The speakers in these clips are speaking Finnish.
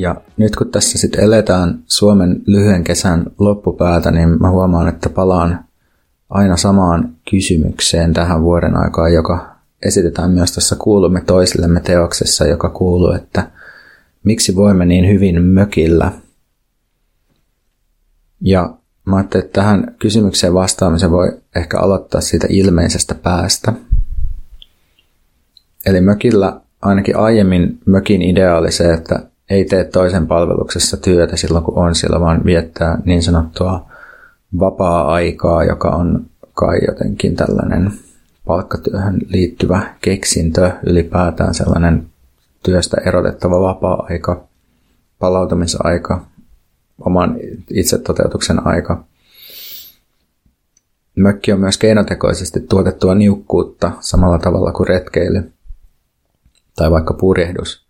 Ja nyt kun tässä sitten eletään Suomen lyhyen kesän loppupäätä, niin mä huomaan, että palaan aina samaan kysymykseen tähän vuoden aikaan, joka esitetään myös tässä Kuulumme toisillemme teoksessa, joka kuuluu, että miksi voimme niin hyvin mökillä? Ja mä ajattelin, että tähän kysymykseen vastaamisen voi ehkä aloittaa siitä ilmeisestä päästä. Eli mökillä ainakin aiemmin mökin idea oli se, että ei tee toisen palveluksessa työtä silloin kun on siellä, vaan viettää niin sanottua vapaa-aikaa, joka on kai jotenkin tällainen palkkatyöhön liittyvä keksintö, ylipäätään sellainen työstä erotettava vapaa-aika, palautumisaika, oman itsetoteutuksen aika. Mökki on myös keinotekoisesti tuotettua niukkuutta samalla tavalla kuin retkeily tai vaikka purjehdus.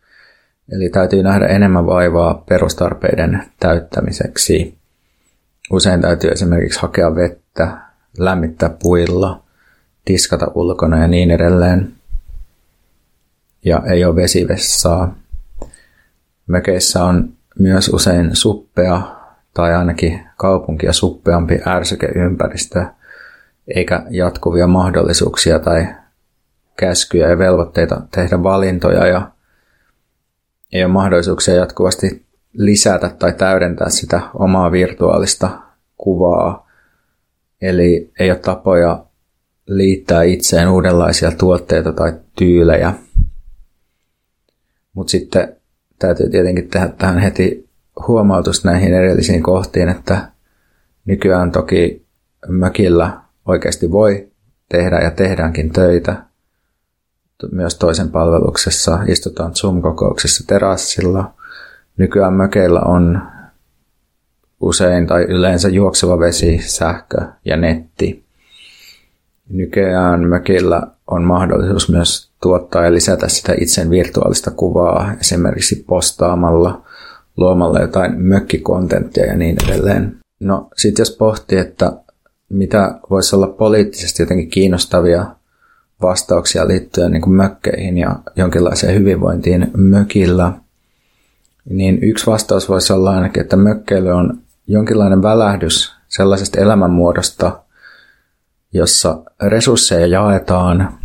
Eli täytyy nähdä enemmän vaivaa perustarpeiden täyttämiseksi. Usein täytyy esimerkiksi hakea vettä, lämmittää puilla, tiskata ulkona ja niin edelleen. Ja ei ole vesivessaa. Mökeissä on myös usein suppea tai ainakin kaupunkia suppeampi ärsykeympäristö, eikä jatkuvia mahdollisuuksia tai käskyjä ja velvoitteita tehdä valintoja ja ei ole mahdollisuuksia jatkuvasti lisätä tai täydentää sitä omaa virtuaalista kuvaa. Eli ei ole tapoja liittää itseen uudenlaisia tuotteita tai tyylejä. Mutta sitten täytyy tietenkin tehdä tähän heti huomautus näihin edellisiin kohtiin, että nykyään toki mökillä oikeasti voi tehdä ja tehdäänkin töitä, myös toisen palveluksessa, istutaan Zoom-kokouksessa terassilla. Nykyään mökeillä on usein tai yleensä juokseva vesi, sähkö ja netti. Nykyään mökillä on mahdollisuus myös tuottaa ja lisätä sitä itsen virtuaalista kuvaa esimerkiksi postaamalla, luomalla jotain mökkikontenttia ja niin edelleen. No sitten jos pohtii, että mitä voisi olla poliittisesti jotenkin kiinnostavia vastauksia liittyen niin kuin mökkeihin ja jonkinlaiseen hyvinvointiin mökillä, niin yksi vastaus voisi olla ainakin, että mökkeily on jonkinlainen välähdys sellaisesta elämänmuodosta, jossa resursseja jaetaan,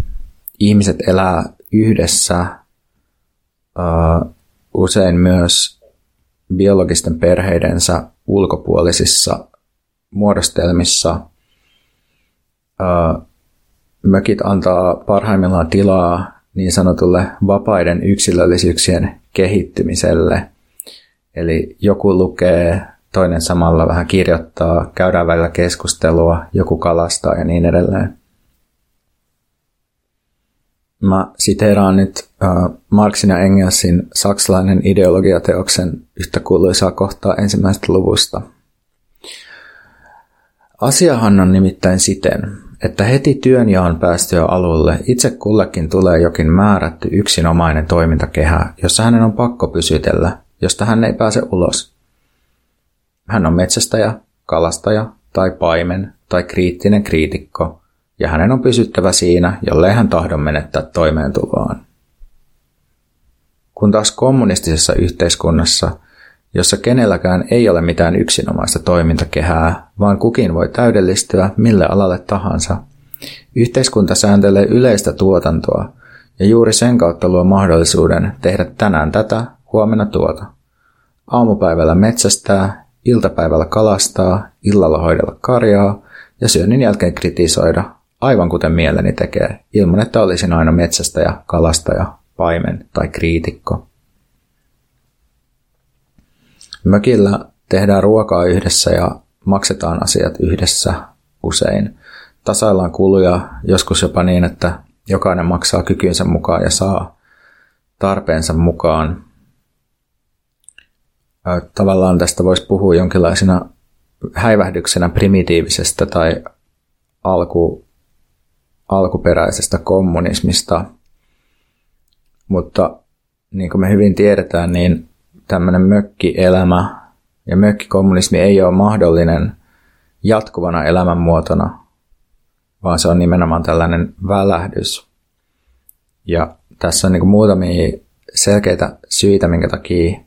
ihmiset elää yhdessä, usein myös biologisten perheidensä ulkopuolisissa muodostelmissa – mökit antaa parhaimmillaan tilaa niin sanotulle vapaiden yksilöllisyyksien kehittymiselle. Eli joku lukee, toinen samalla vähän kirjoittaa, käydään välillä keskustelua, joku kalastaa ja niin edelleen. Mä siteeraan nyt uh, Marxin ja Engelsin saksalainen ideologiateoksen yhtä kuuluisaa kohtaa ensimmäisestä luvusta. Asiahan on nimittäin siten, että heti työnjaon päästyä alulle itse kullekin tulee jokin määrätty yksinomainen toimintakehä, jossa hänen on pakko pysytellä, josta hän ei pääse ulos. Hän on metsästäjä, kalastaja tai paimen tai kriittinen kriitikko, ja hänen on pysyttävä siinä, jollei hän tahdon menettää toimeentuloaan. Kun taas kommunistisessa yhteiskunnassa – jossa kenelläkään ei ole mitään yksinomaista toimintakehää, vaan kukin voi täydellistyä mille alalle tahansa. Yhteiskunta sääntelee yleistä tuotantoa ja juuri sen kautta luo mahdollisuuden tehdä tänään tätä, huomenna tuota. Aamupäivällä metsästää, iltapäivällä kalastaa, illalla hoidella karjaa ja syönnin jälkeen kritisoida, aivan kuten mieleni tekee, ilman että olisin aina metsästäjä, kalastaja, paimen tai kriitikko. Mökillä tehdään ruokaa yhdessä ja maksetaan asiat yhdessä usein. Tasaillaan kuluja, joskus jopa niin, että jokainen maksaa kykynsä mukaan ja saa tarpeensa mukaan. Tavallaan tästä voisi puhua jonkinlaisena häivähdyksenä primitiivisestä tai alku, alkuperäisestä kommunismista. Mutta niin kuin me hyvin tiedetään, niin tämmöinen mökkielämä ja mökkikommunismi ei ole mahdollinen jatkuvana elämänmuotona, vaan se on nimenomaan tällainen välähdys. Ja tässä on niin muutamia selkeitä syitä, minkä takia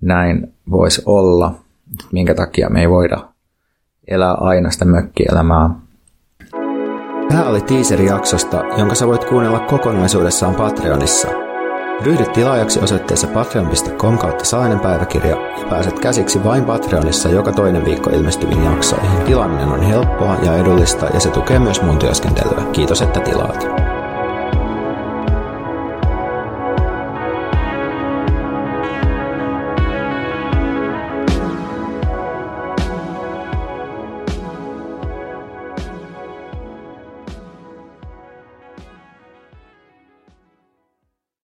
näin voisi olla, minkä takia me ei voida elää aina sitä mökkielämää. Tämä oli teaseri jaksosta, jonka sä voit kuunnella kokonaisuudessaan Patreonissa. Ryhdy tilaajaksi osoitteessa patreon.com kautta saainen päiväkirja ja pääset käsiksi vain Patreonissa joka toinen viikko ilmestyviin jaksoihin. Tilaaminen on helppoa ja edullista ja se tukee myös mun työskentelyä. Kiitos, että tilaat.